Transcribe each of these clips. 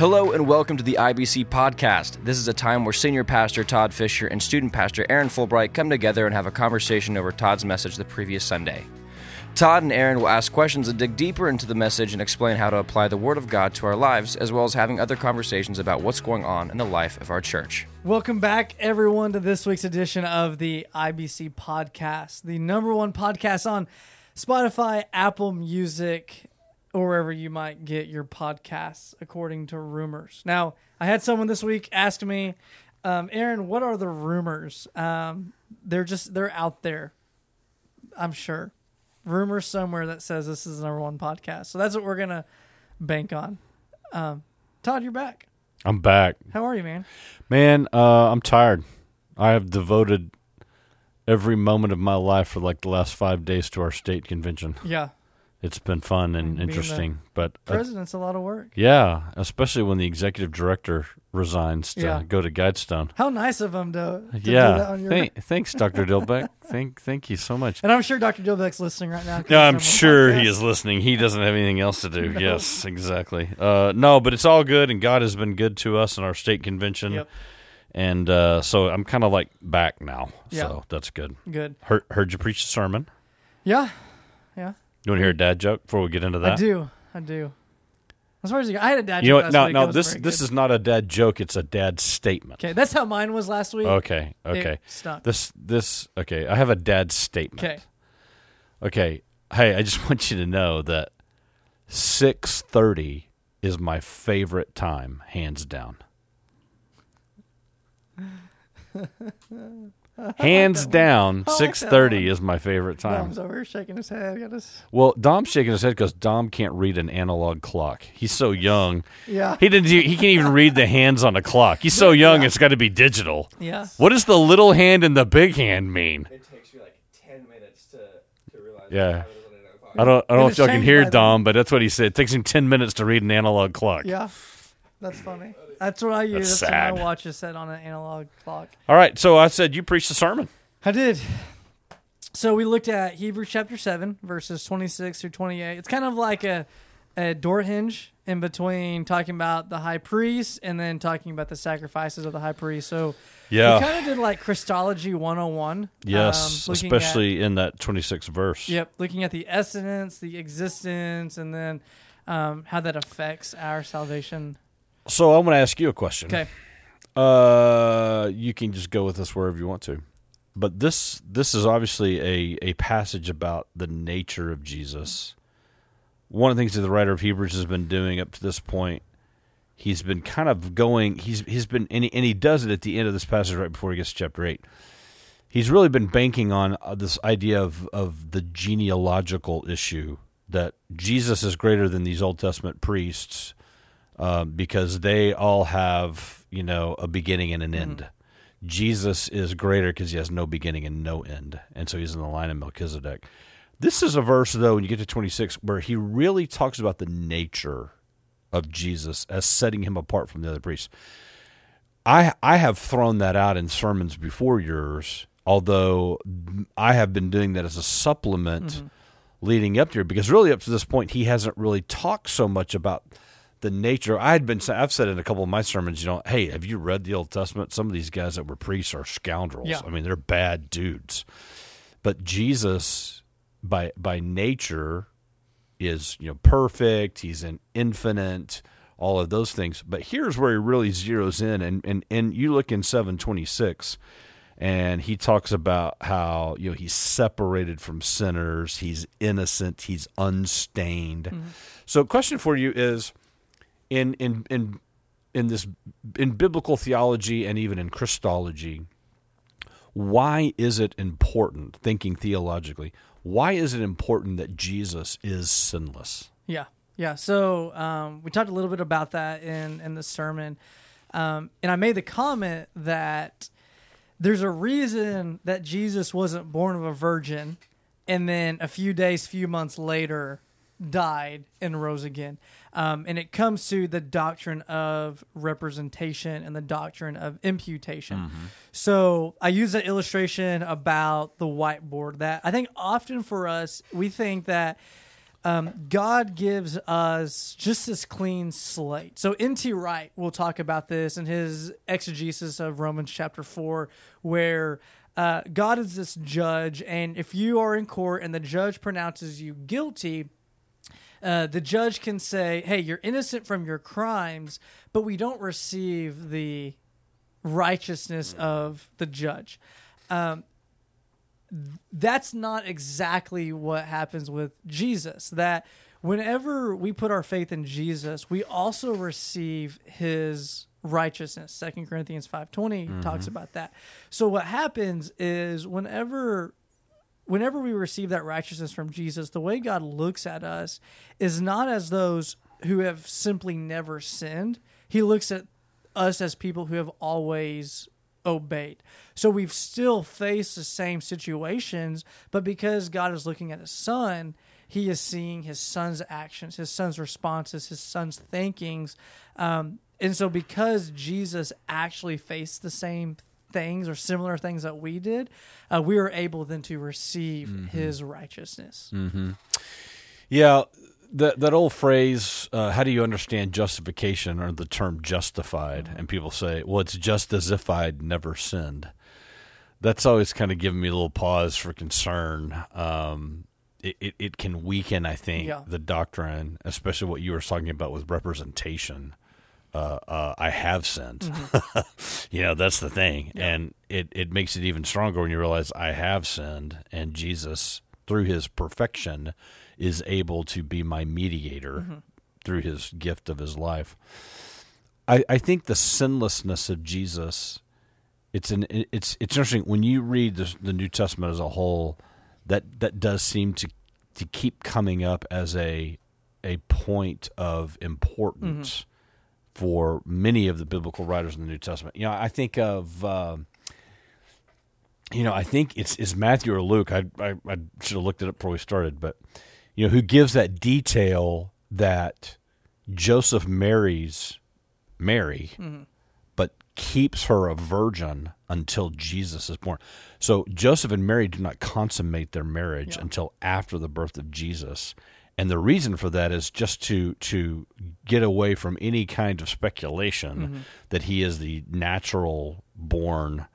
Hello and welcome to the IBC podcast. This is a time where senior pastor Todd Fisher and student pastor Aaron Fulbright come together and have a conversation over Todd's message the previous Sunday. Todd and Aaron will ask questions and dig deeper into the message and explain how to apply the Word of God to our lives, as well as having other conversations about what's going on in the life of our church. Welcome back, everyone, to this week's edition of the IBC podcast, the number one podcast on Spotify, Apple Music, or wherever you might get your podcasts, according to rumors. Now, I had someone this week ask me, um, Aaron, what are the rumors? Um, they're just, they're out there, I'm sure. Rumors somewhere that says this is the number one podcast. So that's what we're going to bank on. Um, Todd, you're back. I'm back. How are you, man? Man, uh, I'm tired. I have devoted every moment of my life for like the last five days to our state convention. Yeah. It's been fun and Being interesting, but uh, President's a lot of work. yeah, especially when the executive director resigns to Yeah. go to Guidestone. How nice of him to, to do that yeah, on your. Thank- thanks, Dr. Dilbeck. thank, thank you so much. and I'm sure Dr. Dilbeck's listening right now. Yeah, I'm sure podcast. he is listening. He doesn't have anything else to do. Yes, exactly. Uh, no, but it's all good, and God has been good to us in our state convention. Yep. And uh, so I'm kind of like back now. Yeah. So that's good. Good. Heard, heard you preach the sermon. Yeah, yeah. You want to hear a dad joke before we get into that? I do. I do. As far as you go, I had a dad You know joke what? last No, week. no. Was This very this good. is not a dad joke. It's a dad statement. okay. That's how mine was last week. Okay. Okay. stunk. This this okay. I have a dad statement. Okay. Okay. Hey, I just want you to know that six thirty is my favorite time, hands down. hands down, I like six that thirty one. is my favorite time. Dom's over here shaking his head. Got his, Well, Dom's shaking his head because Dom can't read an analog clock. He's so young. yeah. He didn't. He can't even read the hands on a clock. He's so young. It's got to be digital. yeah. What does the little hand and the big hand mean? It takes you like 10 minutes to, to realize Yeah. I don't. I don't know if y'all can hear. Dom, but that's what he said. It takes him ten minutes to read an analog clock. Yeah. That's funny. That's what I use. That's That's, sad. what my watch is set on an analog clock. All right. So I said you preached the sermon. I did. So we looked at Hebrews chapter 7, verses 26 through 28. It's kind of like a, a door hinge in between talking about the high priest and then talking about the sacrifices of the high priest. So yeah, we kind of did like Christology 101. Yes. um, looking especially in that twenty sixth verse. Yep. Looking at the essence, the existence, and then um, how that affects our salvation. So I'm going to ask you a question. Okay. Uh, you can just go with this wherever you want to, but this this is obviously a a passage about the nature of Jesus. One of the things that the writer of Hebrews has been doing up to this point, he's been kind of going. He's he's been and he, and he does it at the end of this passage right before he gets to chapter eight. He's really been banking on uh, this idea of of the genealogical issue that Jesus is greater than these Old Testament priests um, because they all have you know a beginning and an end. Jesus is greater because he has no beginning and no end, and so he's in the line of Melchizedek. This is a verse though, when you get to twenty six, where he really talks about the nature of Jesus as setting him apart from the other priests. I I have thrown that out in sermons before yours, although I have been doing that as a supplement leading up to here because really up to this point he hasn't really talked so much about the nature. I had been I've said in a couple of my sermons, you know, hey, have you read the Old Testament? Some of these guys that were priests are scoundrels. Yeah. I mean, they're bad dudes. But Jesus by by nature is, you know, perfect, he's an infinite, all of those things. But here's where he really zeroes in and and, and you look in 726 and he talks about how you know he's separated from sinners he's innocent he's unstained mm-hmm. so question for you is in in in in this in biblical theology and even in christology why is it important thinking theologically why is it important that jesus is sinless Yeah, yeah. So um, we talked a little bit about that in in the sermon, um, and I made the comment that there's a reason that Jesus wasn't born of a virgin, and then a few days, few months later, died and rose again. Um, and it comes to the doctrine of representation and the doctrine of imputation. So I use that illustration about the whiteboard that I think often for us, we think that um, God gives us just this clean slate. So N.T. Wright will talk about this in his exegesis of Romans chapter four, where uh, God is this judge, and if you are in court and the judge pronounces you guilty, uh, the judge can say, "Hey, you're innocent from your crimes, but we don't receive the righteousness of the judge." Um, that's not exactly what happens with Jesus. That whenever we put our faith in Jesus, we also receive his righteousness. Second Corinthians 5:20 talks about that. So what happens is whenever whenever we receive that righteousness from Jesus, the way God looks at us is not as those who have simply never sinned. He looks at us as people who have always obeyed. So we've still faced the same situations, but because God is looking at his son, he is seeing his son's actions, his son's responses, his son's thinkings. Um, and so because Jesus actually faced the same things or similar things that we did, uh, we were able then to receive his righteousness. Yeah, that that old phrase, uh, "How do you understand justification?" or the term "justified," and people say, "Well, it's just as if I'd never sinned." That's always kind of given me a little pause for concern. Um, it, it, it can weaken, I think, Yeah. the doctrine, especially what you were talking about with representation. Uh, uh, I have sinned. you know, that's the thing. And it, it makes it even stronger when you realize I have sinned, and Jesus, through his perfection, is able to be my mediator through his gift of his life. I, I think the sinlessness of Jesus, it's an it's it's interesting when you read the, the New Testament as a whole, that that does seem to to keep coming up as a a point of importance for many of the biblical writers in the New Testament. You know, I think of. um you know, I think it's is Matthew or Luke. I, I I should have looked it up before we started, but you know, who gives that detail that Joseph marries Mary, but keeps her a virgin until Jesus is born. So Joseph and Mary do not consummate their marriage Yeah. until after the birth of Jesus. And the reason for that is just to to get away from any kind of speculation mm-hmm. that he is the natural born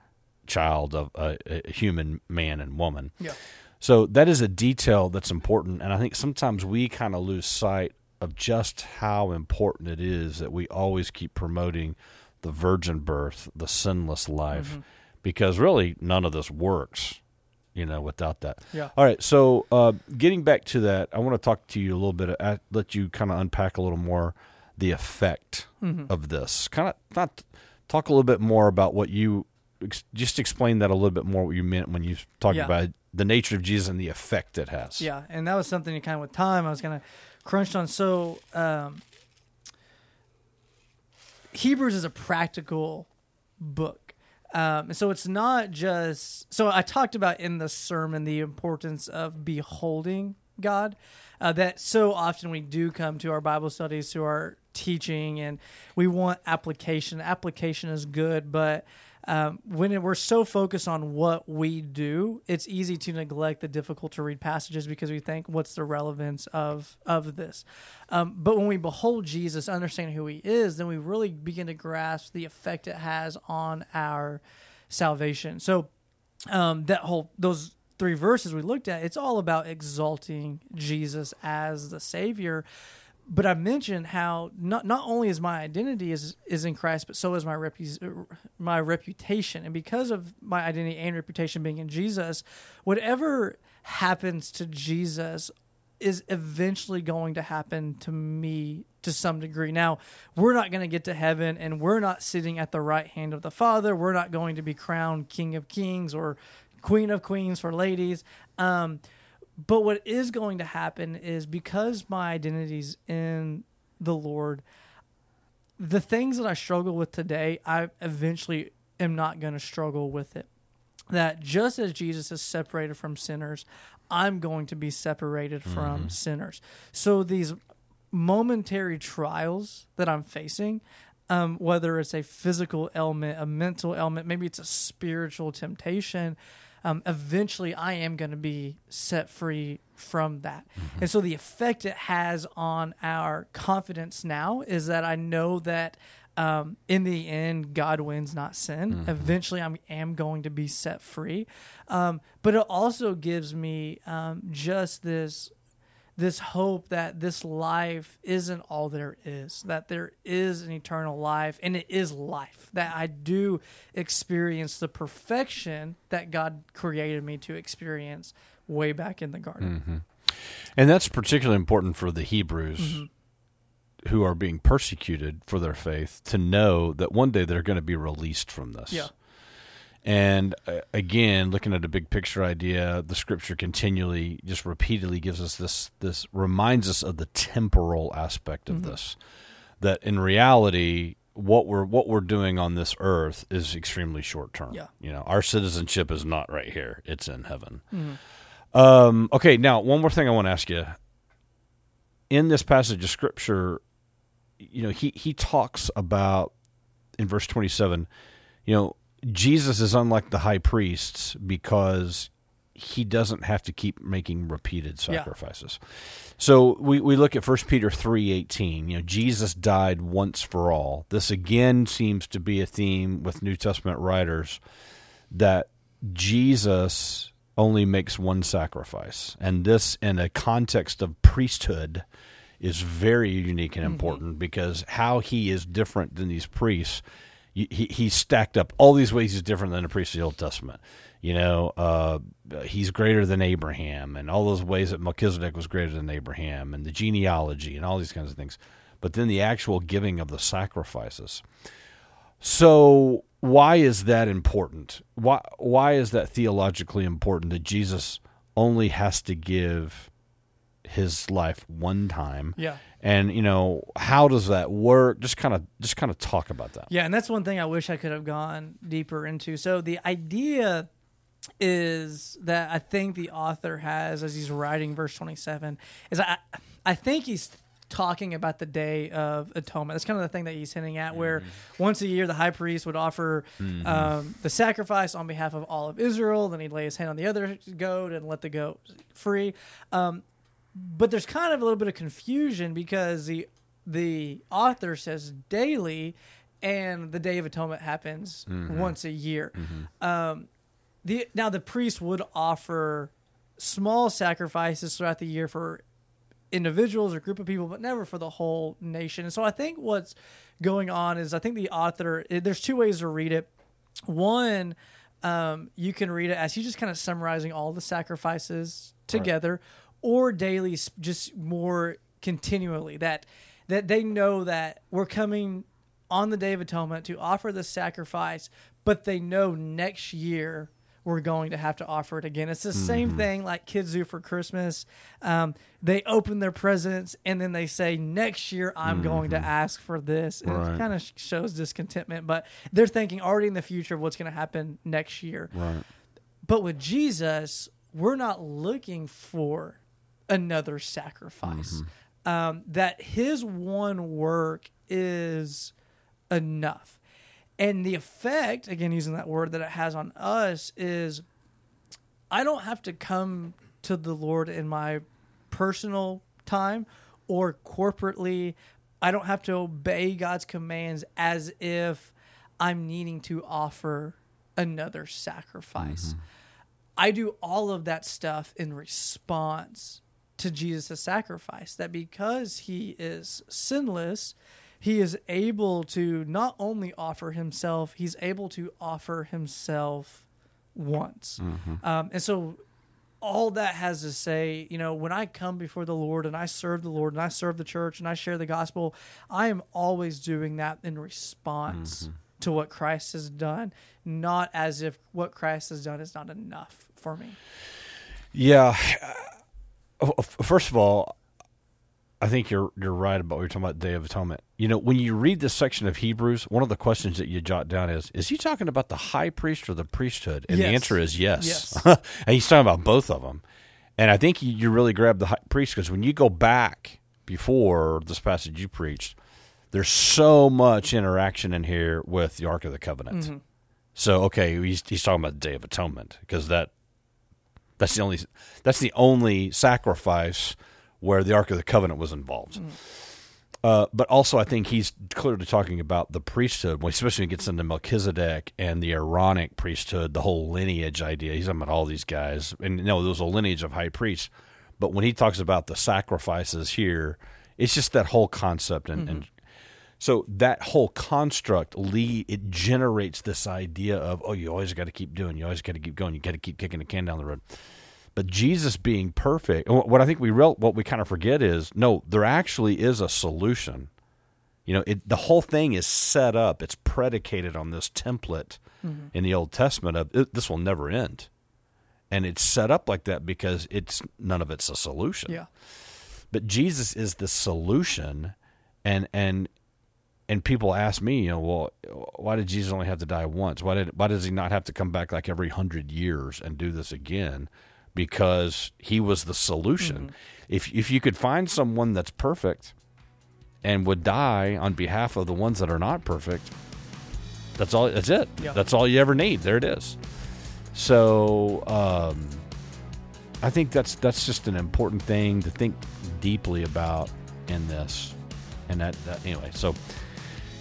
child of a, a human man and woman. Yeah. So that is a detail that's important, and I think sometimes we kind of lose sight of just how important it is that we always keep promoting the virgin birth, the sinless life, mm-hmm. because really none of this works, you know, without that. Yeah. All right, so uh, getting back to that, I want to talk to you a little bit, uh, let you kind of unpack a little more the effect of this. Kind of not talk a little bit more about what you ex- just explain that a little bit more what you meant when you talked Yeah. about the nature of Jesus and the effect it has. Yeah, and that was something that kind of with time I was kind of crunched on. So um, Hebrews is a practical book. Um, so it's not just so I talked about in the sermon the importance of beholding God. Uh, that so often we do come to our Bible studies, to our teaching, and we want application. Application is good, but um, when we're so focused on what we do, it's easy to neglect the difficult to read passages because we think, "What's the relevance of of this?" Um, but when we behold Jesus, understand who He is, then we really begin to grasp the effect it has on our salvation. So um, that whole those three verses we looked at, it's all about exalting Jesus as the Savior. But I mentioned how not not only is my identity is is in Christ, but so is my repu- my reputation, and because of my identity and reputation being in Jesus, whatever happens to Jesus is eventually going to happen to me to some degree. Now, we're not going to get to heaven and we're not sitting at the right hand of the Father. We're not going to be crowned King of Kings or Queen of Queens for ladies. Um, but what is going to happen is because my identity's in the Lord, the things that I struggle with today, I eventually am not going to struggle with it. That just as Jesus is separated from sinners, I'm going to be separated from sinners. So these momentary trials that I'm facing, um, whether it's a physical element, a mental element, maybe it's a spiritual temptation, um, eventually I am going to be set free from that. Mm-hmm. And so the effect it has on our confidence now is that I know that um, in the end, God wins, not sin. Mm-hmm. Eventually, I am going to be set free. Um, but it also gives me um, just this this hope that this life isn't all there is, that there is an eternal life, and it is life, that I do experience the perfection that God created me to experience way back in the garden. And that's particularly important for the Hebrews Mm-hmm. who are being persecuted for their faith to know that one day they're going to be released from this. Yeah. And uh, again, looking at a big picture idea, the scripture continually, just repeatedly gives us this. This reminds us of the temporal aspect Mm-hmm. of this. That in reality, what we're what we're doing on this earth is extremely short term. Yeah. You know, our citizenship is not right here; it's in heaven. Mm-hmm. Um, okay, now one more thing I want to ask you. In this passage of scripture, you know, he he talks about in verse twenty seven, you know, Jesus is unlike the high priests because he doesn't have to keep making repeated Yeah. sacrifices. So we, we look at 1 Peter 3:18, you know, Jesus died once for all. This again seems to be a theme with New Testament writers that Jesus only makes one sacrifice. And this in a context of priesthood is very unique and mm-hmm. important because how he is different than these priests he, he- he's stacked up all these ways he's different than the priests of the Old Testament. You know, uh, he's greater than Abraham, and all those ways that Melchizedek was greater than Abraham, and the genealogy, and all these kinds of things. But then the actual giving of the sacrifices. So why is that important? Why why is that theologically important that Jesus only has to give his life one time? Yeah. And you know, how does that work? Just kind of just kind of talk about that. Yeah, and that's one thing I wish I could have gone deeper into. So the idea is that I think the author has as he's writing verse 27 is I I think he's talking about the day of atonement. That's kind of the thing that he's hinting at where once a year the high priest would offer um, the sacrifice on behalf of all of Israel, then he'd lay his hand on the other goat and let the goat free. Um, but there's kind of a little bit of confusion because the the author says daily and the day of atonement happens once a year. Um, the now the priest would offer small sacrifices throughout the year for individuals or group of people but never for the whole nation. And so i think what's going on is i think the author there's two ways to read it. One um, you can read it as he's just kind of summarizing all the sacrifices together or daily just more continually that that they know that we're coming on the day of atonement to offer the sacrifice but they know next year we're going to have to offer it again. It's the same thing like kids do for christmas. Um, they open their presents and then they say next year i'm going to ask for this. And Right. it kind of shows discontentment but they're thinking already in the future of what's going to happen next year. Right. but with Jesus, we're not looking for another sacrifice. Um, that his one work is enough. And the effect, again, using that word that it has on us, is I don't have to come to the Lord in my personal time or corporately. I don't have to obey God's commands as if I'm needing to offer another sacrifice. I do all of that stuff in response to Jesus' sacrifice. That because he is sinless, he is able to not only offer himself, he's able to offer himself once. Um, and so all that has to say, you know, when I come before the Lord and I serve the Lord and I serve the church and I share the gospel, I am always doing that in response to what Christ has done, not as if what Christ has done is not enough for me. Yeah. Uh, f- First of all, I think you're you're right about what you're talking about Day of Atonement. You know, when you read this section of Hebrews, one of the questions that you jot down is: Is he talking about the high priest or the priesthood? And the answer is yes. Yes. and he's talking about both of them. And I think you, you really grab the high priest because when you go back before this passage you preached, there's so much interaction in here with the Ark of the Covenant. So okay, he's, he's talking about the Day of Atonement because that That's the only that's the only sacrifice where the Ark of the Covenant was involved. Uh, but also, I think he's clearly talking about the priesthood, especially when he gets into Melchizedek and the Aaronic priesthood, the whole lineage idea. He's talking about all these guys, and no, there was a lineage of high priests. But when he talks about the sacrifices here, it's just that whole concept, and, and so that whole construct lead it generates this idea of oh, you always got to keep doing, you always got to keep going, you got to keep kicking the can down the road. But Jesus being perfect, what I think we real, what we kind of forget is no, there actually is a solution. You know, it, the whole thing is set up; it's predicated on this template mm-hmm. in the Old Testament of it, this will never end, and it's set up like that because it's none of it's a solution. Yeah. But Jesus is the solution, and and and people ask me, you know, well, why did Jesus only have to die once? Why did why does he not have to come back like every hundred years and do this again? Because he was the solution. If if you could find someone that's perfect and would die on behalf of the ones that are not perfect, that's all. That's it. Yeah. That's all you ever need. There it is. So um, I think that's that's just an important thing to think deeply about in this, and that, that anyway. So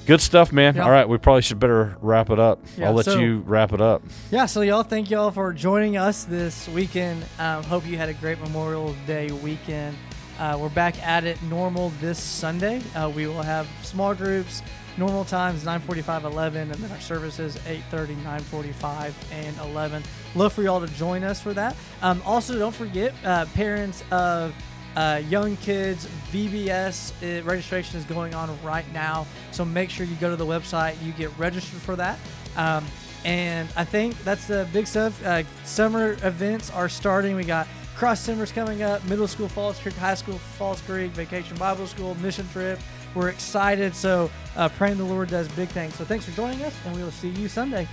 good stuff, man. Yeah. All right, we probably should better wrap it up. Yeah, I'll let so- you wrap it up. Yeah, so y'all, thank y'all for joining us this weekend. Um, hope you had a great Memorial Day weekend. Uh, we're back at it normal this Sunday. Uh, we will have small groups, normal times 9:45, 11, and then our services 8:30, 9:45, and 11. Love for y'all to join us for that. Um, also, don't forget, uh, parents of uh, young kids VBS uh, registration is going on right now, so make sure you go to the website, you get registered for that. Um, and I think that's the big stuff. Uh, summer events are starting. We got Cross summers coming up, middle school Falls Creek, high school Falls Creek, Vacation Bible School, mission trip. We're excited. So uh, praying the Lord does big things. So thanks for joining us, and we will see you Sunday.